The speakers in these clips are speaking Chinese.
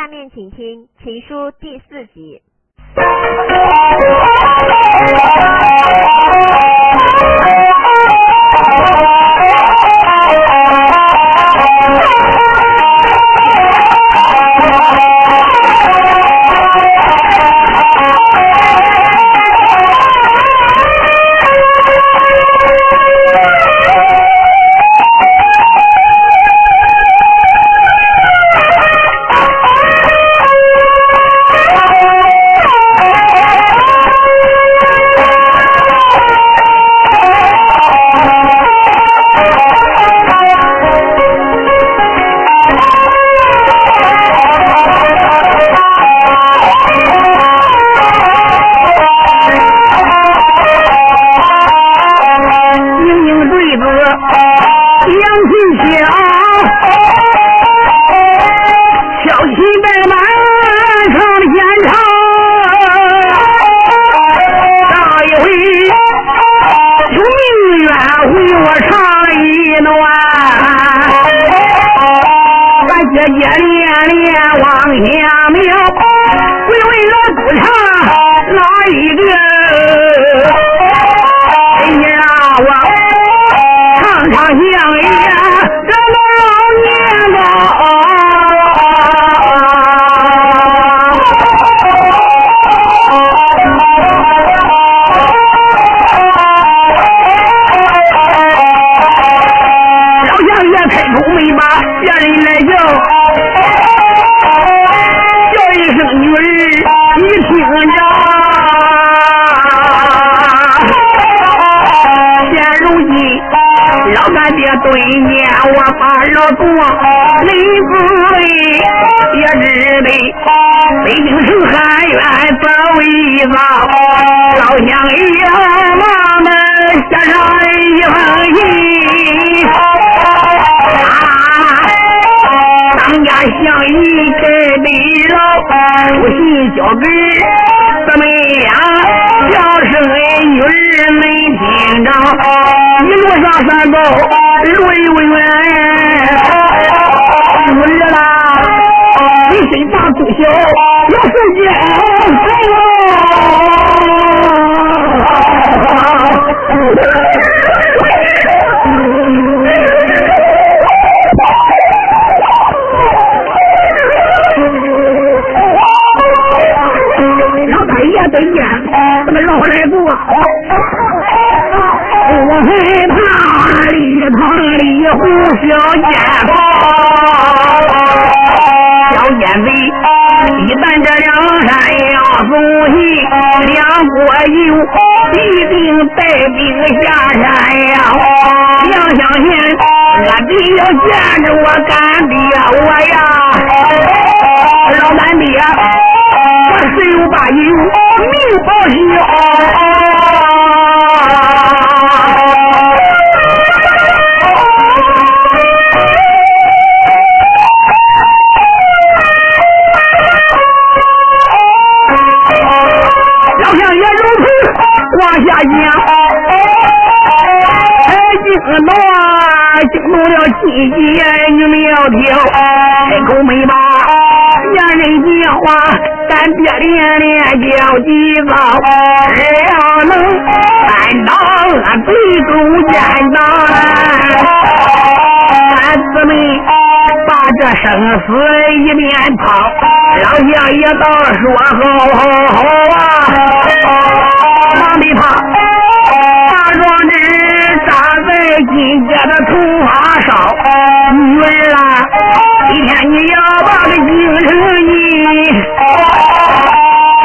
下面请听情书第四集。一连连往下瞄。你不为也日被北京城喊冤不为老，老乡爷我们写上一封信，当家乡里的地老，信交给姊妹俩，叫声女儿们听着，一路上山高，路遥远。女儿啦，你心大不小，要自己哎我害怕里怕里胡小姐。宋信，梁国友必定带兵下山呀！梁相信，我爹要见着我干爹我呀，老干爹，我十有八九命不摇。眼好，哎，金龙啊，惊动了金鸡，你们要听，开口没吧？娘人家话，咱别连连叫几声，只要能担当俺贵州肩膀，俺姊妹。把这生死一面抛，老乡一倒说好好好！啊怕的他？大壮子扎在金家的头发上，女儿啊，今天你要把这个金成银，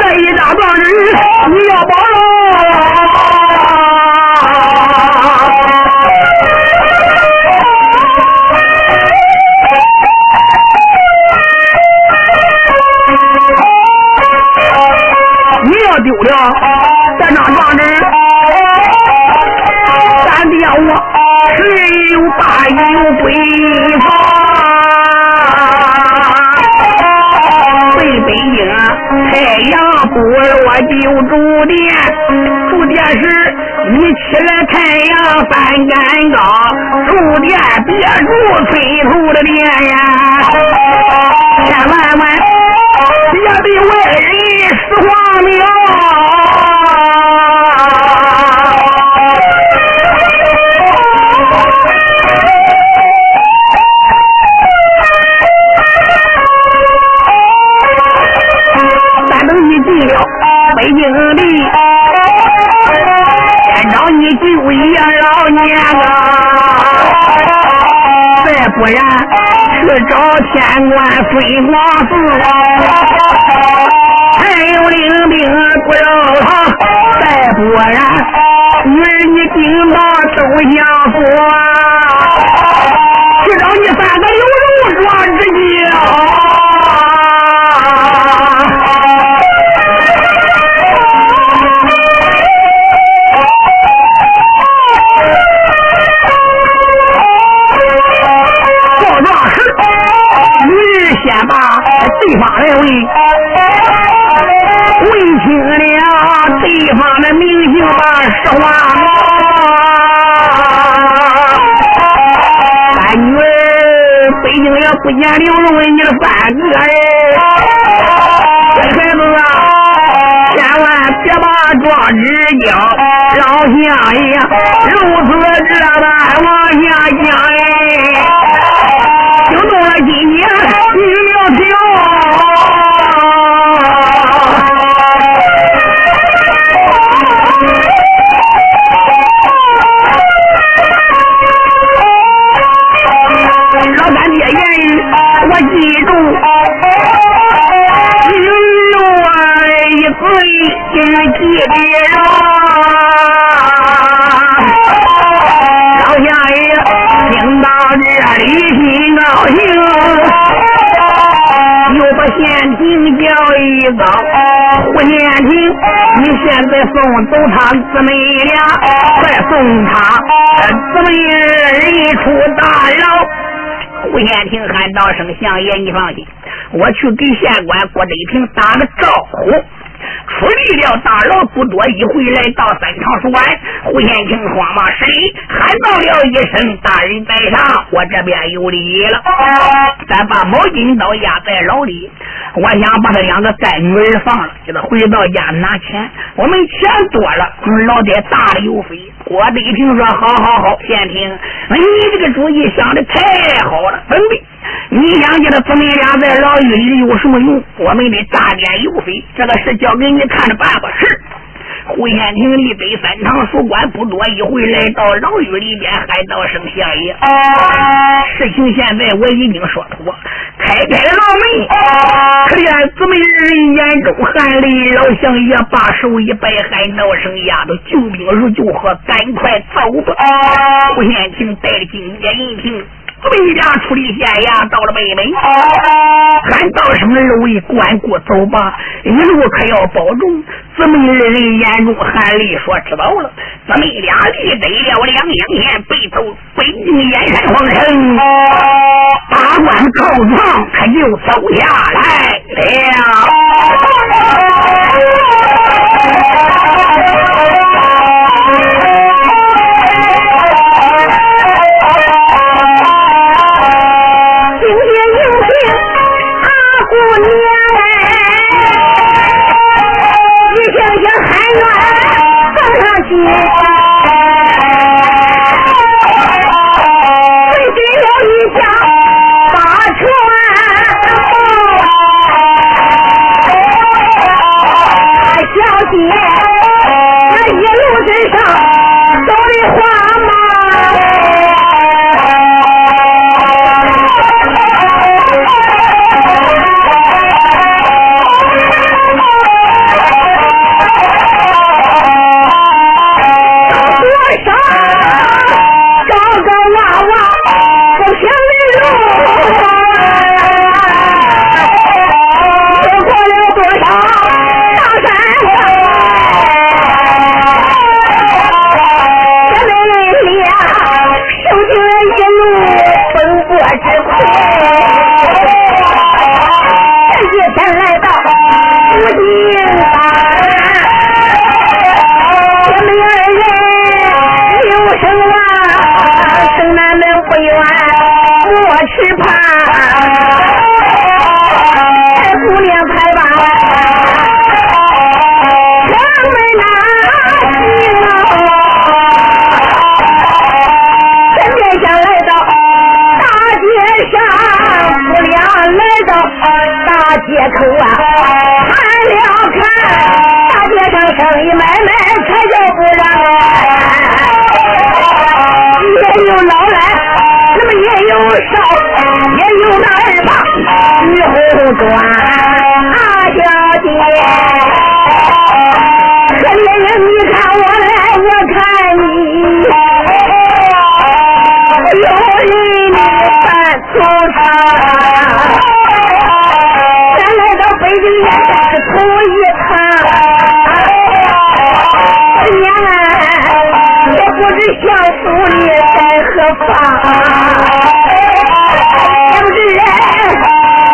这一大壮子你要保喽，你要丢了。谁有大有北方。回北京，太阳不落就住店，住店时你起来太阳翻干高，住店别住村头的店呀，千万万别对外人实话明。去找天官飞光寺，还有领兵不饶他，再不然女儿你顶到都相符啊，去找你三个六不见刘荣你的三个哎，这孩子啊，千万别把壮志交，老相爷如此这般往下讲哎，就到了今年县庭，你现在送走他姊妹俩，快送他姊妹一出大牢。胡延平喊道声：“相爷，你放心，我去给县官郭德平打个招呼。”出离了大牢不多一回，来到三堂书馆，胡延庆慌忙施礼，喊道了一声：“大人在上，我这边有礼了。”哦咱把毛巾刀压在牢里，我想把他两个干女儿放了，叫他回到家拿钱。我们钱多了，老爹大的有飞。郭德平说：“好好好，县庭，你这个主意想的太好了，准备。”你想叫他姊妹俩在牢狱里有什么用？我们得大点油费，这个事交给你看着办吧。是。胡县庭离北三堂书馆不多一回，来到牢狱里边，喊道声相爷。事情现在我已经说妥，开开了牢门，可怜姊妹人眼中含泪，老相爷把手一摆，喊道声丫头，救兵如救火，赶快走吧。胡县庭带着金殿银瓶。为俩出离县衙，到了北门，喊道声二位关顾走吧，一路可要保重。姊妹二人眼中含泪说：“知道了。”姊妹俩立得了两两天，背走北京燕山皇城，把官告状，他就走下来了。街口啊，看了看大街生意买卖，可要不饶。也有老来，那么也有少，也有那二八女红妆。大小姐，可别让你看我来，我看你。有理你反诉他。咱来到北京也是头一。娘啊也不知小苏你在何方？也不知人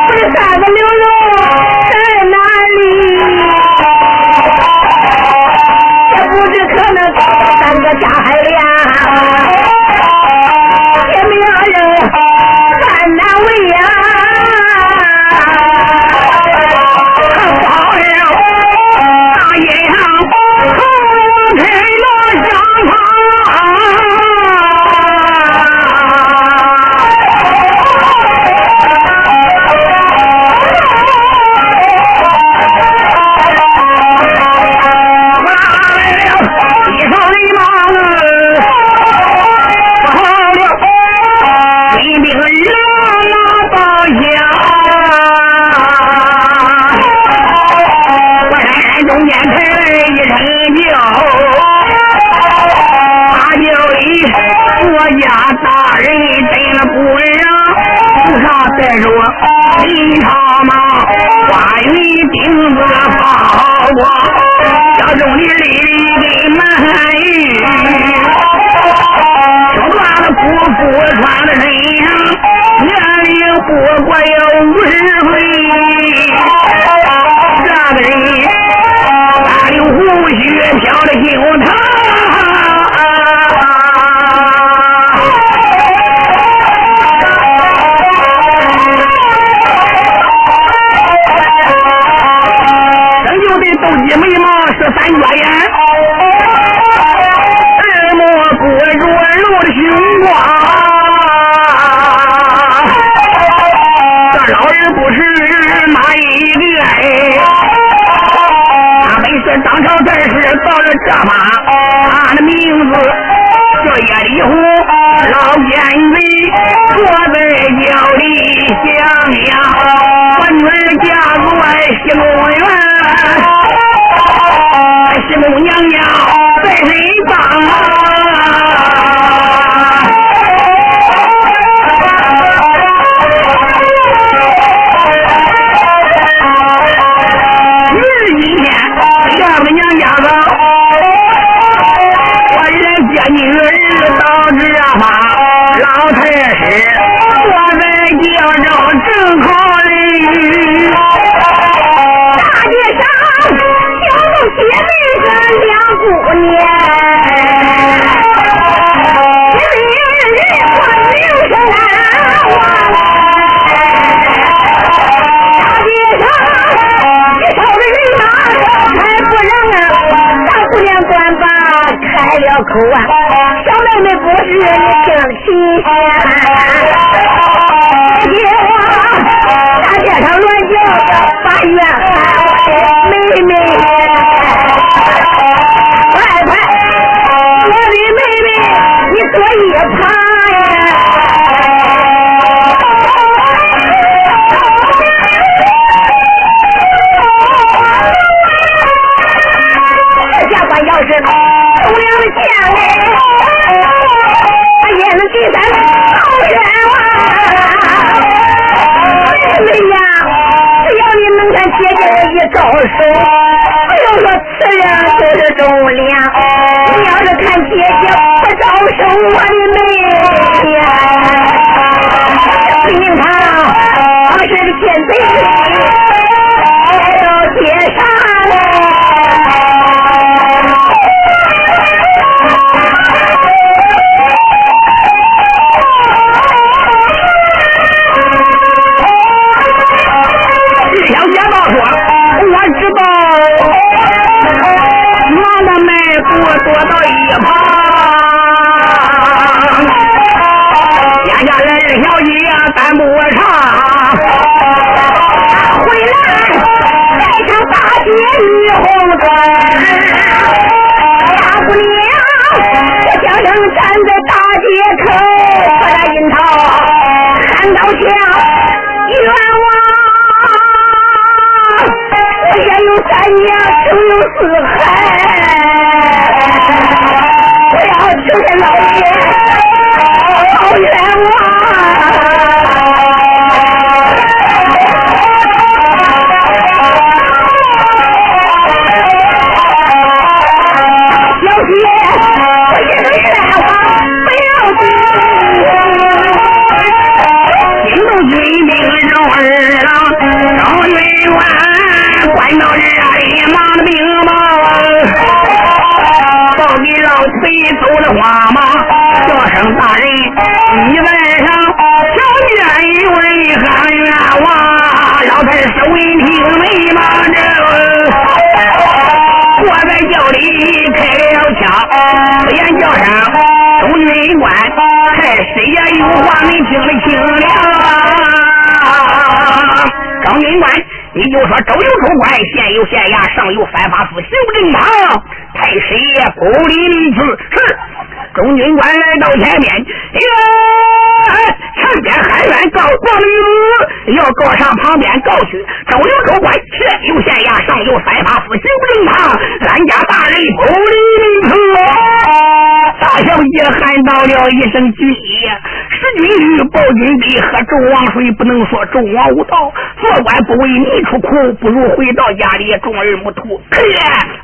不知三个牛肉在哪里？也不知可能到了咱们的家还俩天命人啊难为呀你兵是拉到家，我。山中间抬来一声叫，大叫一声，家大人真了不良，菩上带着我进他妈，花云钉子把我家中的里里满意。穿了裤服，穿了身上，年龄不过有五十岁。这个人，大流胡须，飘着胸膛。人有的斗鸡眉毛，十三角眼。啊！这老人不是哪一个？他本是当朝官儿，报了这马，他的名字叫叶里红，老奸贼坐在轿里香呀！我女儿嫁入西穆院，西穆娘娘。姑娘啊大街上人不让啊大姑娘开了口啊小妹妹不是大街上乱叫妹妹一盘。这下我要了，那也给咱们冤！妹妹呀，只要你能姐姐一招手，不用说吃粮，就是中粮。你要是看姐姐，不招收我的妹呀？你看啊，我是天对来，哎呦，上塌了。娘周有四海，不要求这老爷话没听得清了。张军官，你就说周有州官，县有县衙，上有三法司，行不正当。太师爷不理你去是。中军官来到前面，哟，前边喊冤告官的，要告上旁边告去。小姐喊到了一声：“军爷，使君玉，报君杯，喝纣王水，不能说纣王无道。做官不为民出苦，不如回到家里，种二亩土。可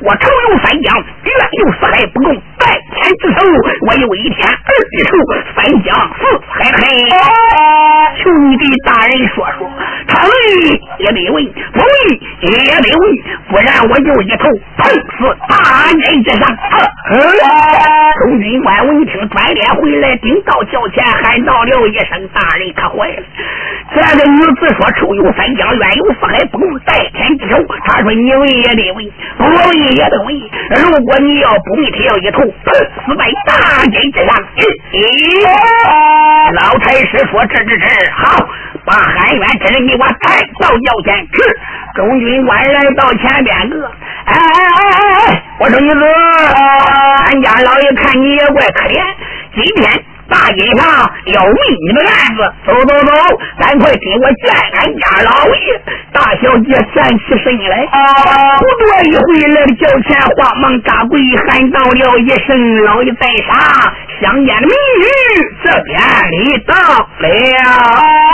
我仇有三江，怨有四海，不共拜天之仇。我有一天二之仇，三江四海海。求你给大人说说，他为也得问，不为也得问，不然我就一头碰死大人之上。”中军官闻听，转脸回来，顶到轿前，喊道了一声：“大人可坏了！这个女子说仇有三江，冤有四海，不共戴天之仇。他说你问也得问，不问也得问。如果你要不问，他要一头碰死在大街之上。”老太师说：“这这这好，把喊冤之人给我带到轿前。”去中军官来到前边个，哎哎哎哎！我说女子，俺家老爷看你也怪可怜。今天大街上要问你的案子，走走走，赶快给我见俺家老爷。大小姐站起身来，不多一会来到轿前，慌忙大跪，喊到了一声：“老爷在上，香烟的美女这边里到了。”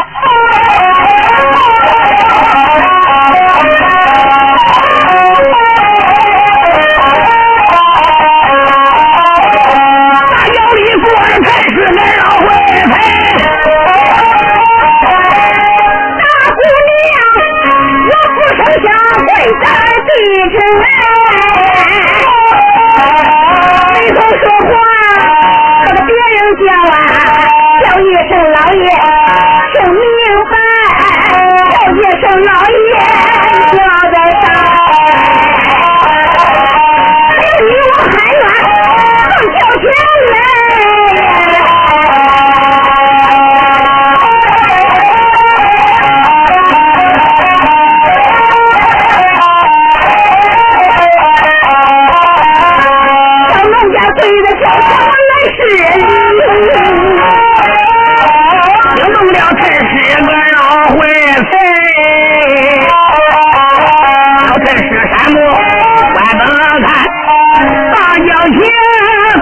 跪在地城哎，没头说话，这个别人叫啊，叫一声老爷，听明白，叫一声老爷，叫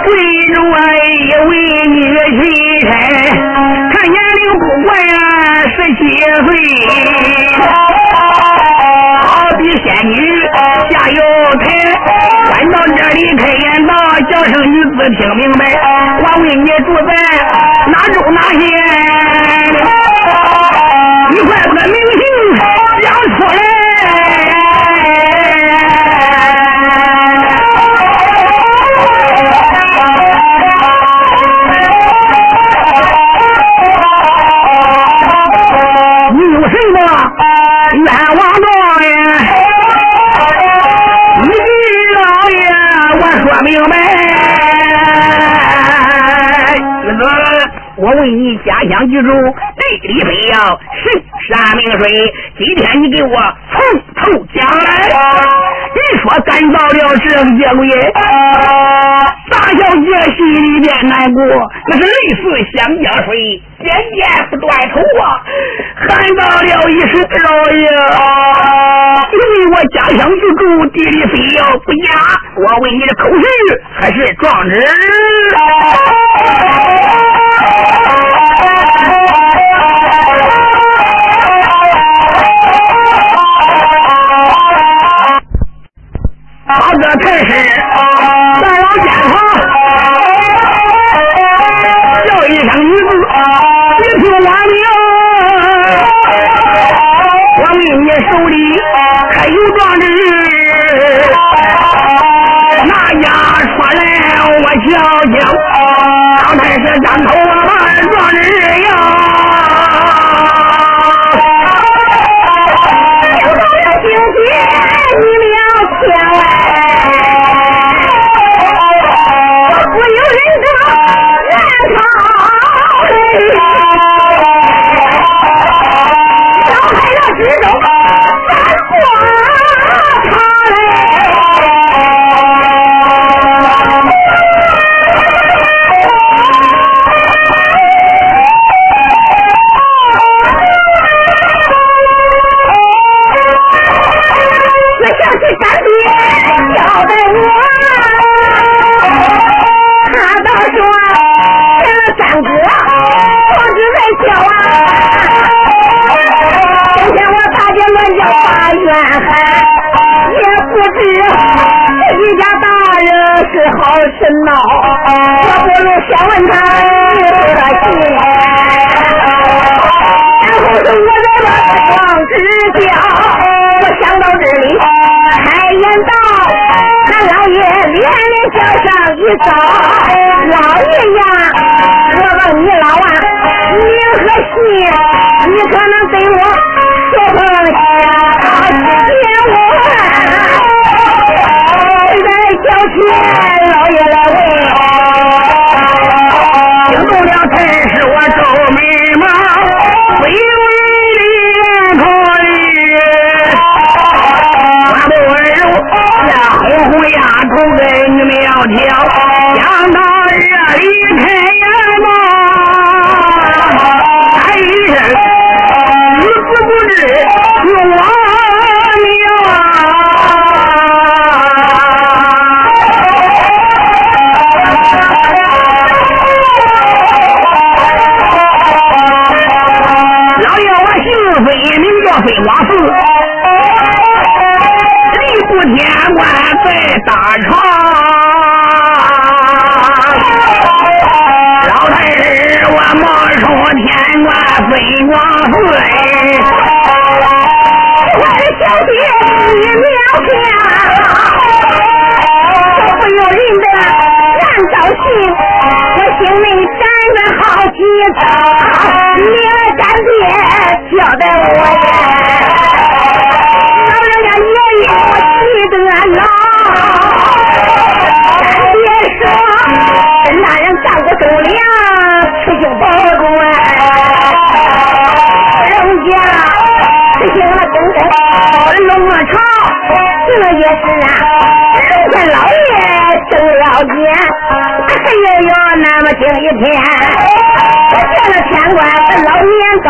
跪着一位女心差，她年龄不过呀、十七岁，好比仙女下瑶台。赶到这里开言道，叫声女子听明白，我问你住在哪州哪县？你快把名。我问你，家乡居住地里非要神山明水，今天你给我从头讲来。你说干到了这个节骨眼，大小姐心里边难过，那是泪似湘江水，渐渐不断头啊！喊到了一声老爷，因为我家乡居住，地理非要不假。我问你的口续还是状纸？好个才是在老监房叫一声女子，你听我名，我命你手里还有状纸？哪家说来我瞧瞧，刚才是站头我把状纸要。把冤喊，也不知这一家大人是好是孬，我不如先问他可信。然后是我在那往直叫，我想到这里，开言道：“俺老爷连连叫上一遭，老爷呀，我问你老啊，名和姓，你可能对我说奉老爷来问。”惊动了才是我皱眉毛，微微的头里，我不温柔，那红红丫头跟你苗条，想到你干爹交代我呀，老人家爷爷我记得牢，干爹说那人干过忠良，吃性保重人家实行了公正，龙王朝，这也是啊，人家老爷正了奸，还也有那么惊一天，我见了天官的老年高，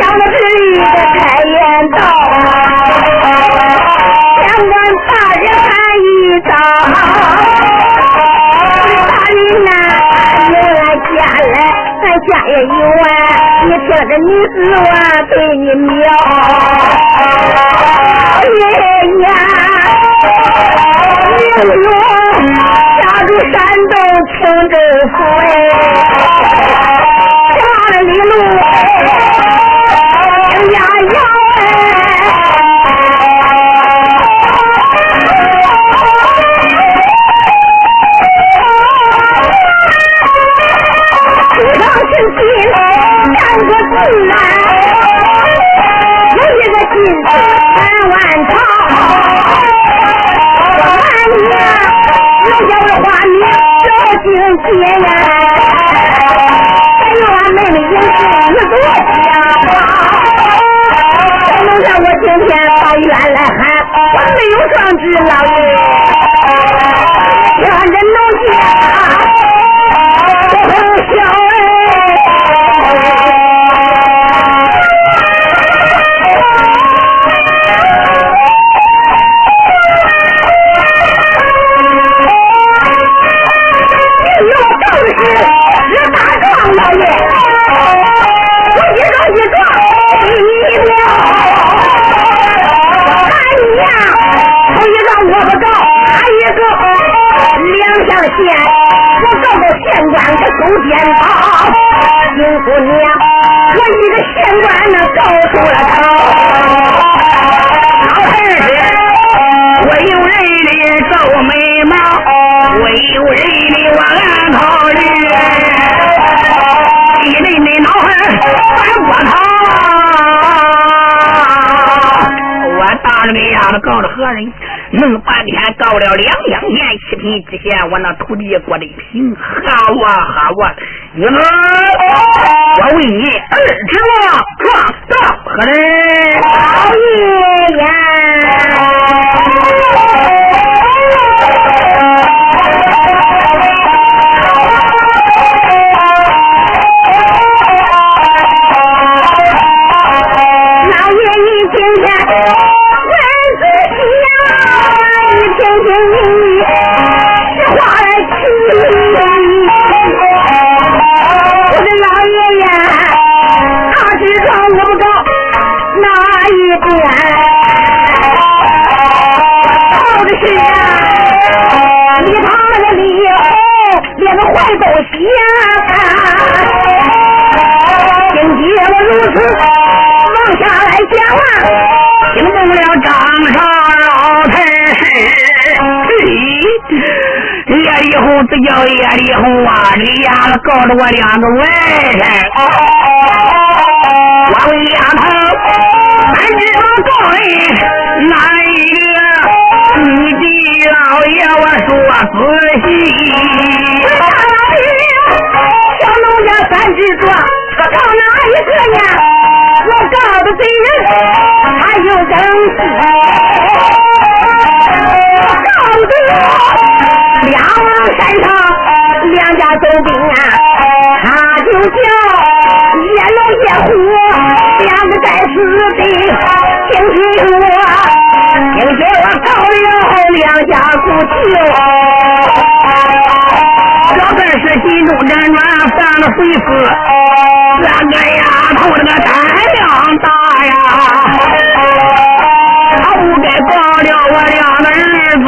想到这里的开言道，天官大人喊一遭，大人呐，你来家来。咱家也有啊，你听着女子我对你描，爷呀，名勇家住山东青州我一个县官呢告诉了他，老太师，我有人的皱眉毛，我有人的我暗考虑，一人的脑儿翻过头，我大着个丫子告了何人？弄半天告了两两年七品知县，我那徒弟过得平，好啊好啊，你们。我为你儿子状告何人？往下来讲话，惊动了张少老太爷。叶丽红，这叫夜里红啊，这丫头告着我两个外甥。我问丫头，三只庄对哪一个？你的老爷，我说仔细。小农家，三只庄。一个呀？我告的贼人，他有证据。我告的两王。山上两家走兵啊，他就叫叶老叶虎，两个在死的，听听我，听听我告了两家不情。这本是心中辗转犯了悔事，这个丫头这个胆量大呀，她不该告了我两个儿子。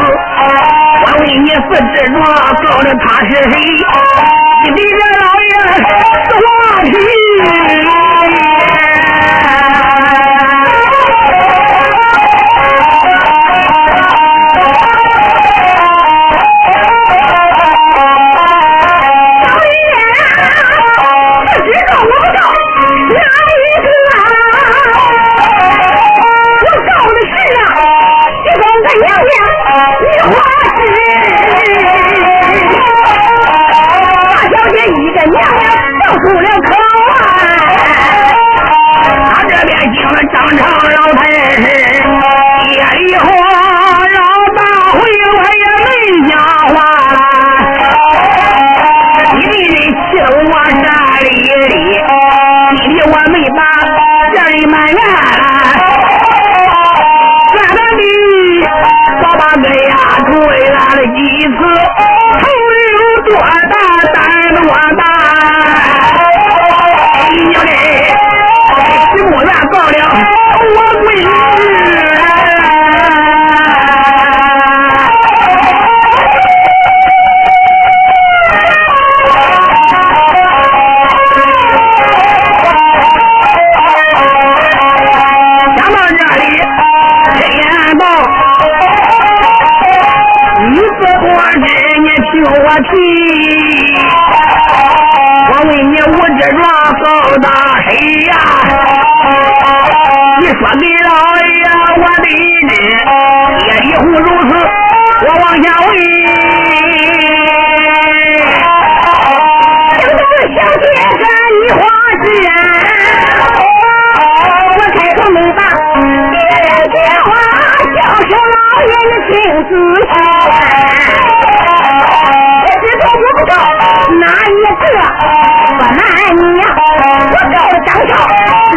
我问你是执着告的他是谁？你这个老爷是话题。我问你我这拉手拉谁呀你说你老爷我的你也一副如此我往下问青岛小姐你话我人老爷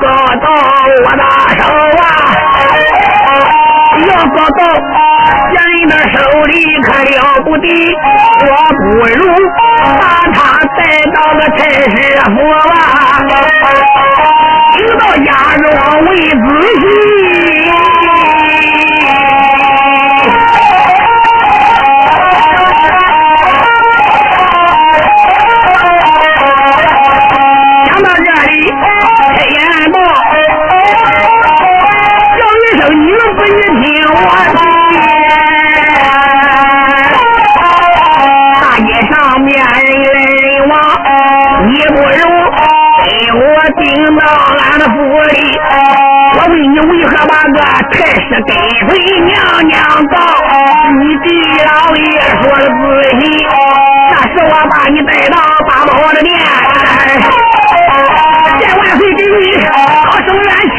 搞到我的手啊，要搞到别人的手里可了不得。我不如把他带到个差事府啊，留到家中为自己。你听我说，大街上面人来人往，你不如给我顶到俺的府里。我问你为何把个太师跟随娘娘到？你地老爷说了仔细，那是我把你带到八宝的面。这万会给你，好生玩去。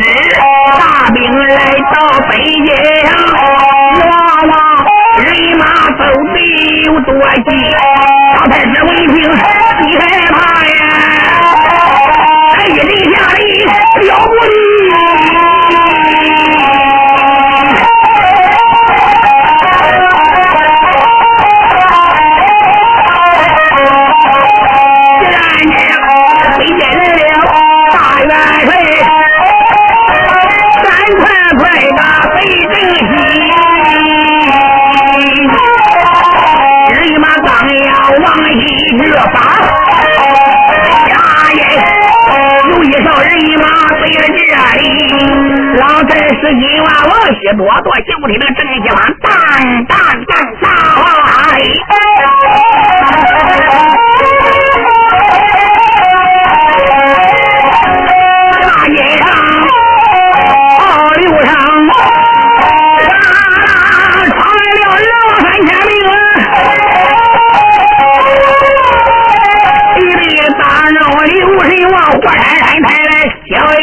dia 多多兄弟的正西方，当当当当！大街上，道路上，闯来了二三千名，一对大闹刘神王，火山山抬来小一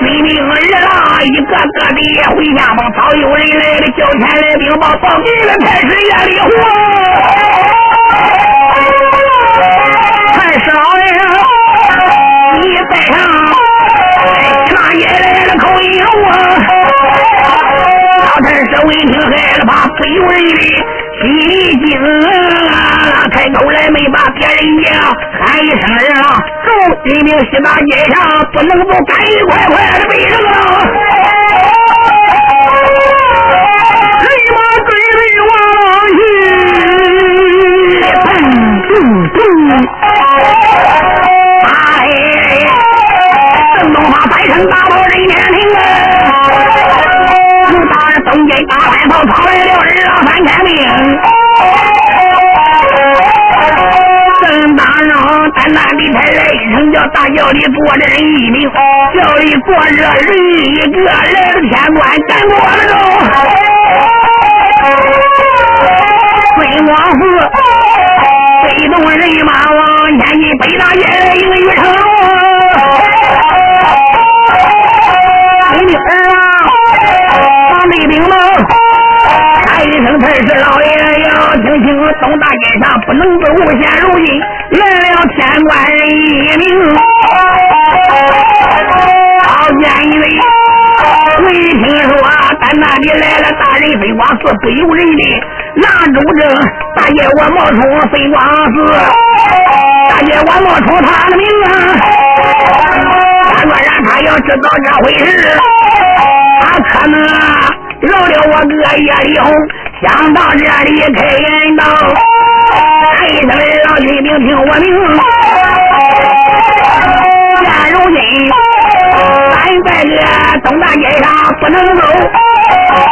军兵二郎一个个的回家吧，早有人来了，叫天来禀报，报给了太师爷的话。太师老爷，你带上那爷来了口音我，老太师一听害了怕，不由人的心里惊，开口来没把别人家喊一声二郎。名西大街上，不能不赶一快快的背上啊！立马追随往去，砰砰砰！哎，郑东华摆成大炮人面听啊！大人东街大山炮跑来了二三千兵。那里才来一声叫大轿里坐着人一名，轿里坐着人一个，来了天官赶过来了都。孙光福飞动人马往前进，北大爷迎玉成龙。你的儿啊，防备兵吗？喊一声才是老爷要听清，东大街上不能走，现如今。来官人一名，好见一位。未听说咱那里来了大人飞光寺不由人的拿主证，大爷我冒充飞光寺，大爷我冒充他的名啊！但若然他要知道这回事，他可能饶了我哥叶里红，想到这里开言道。一声老军兵听我命，如今咱在这东大街上不能走。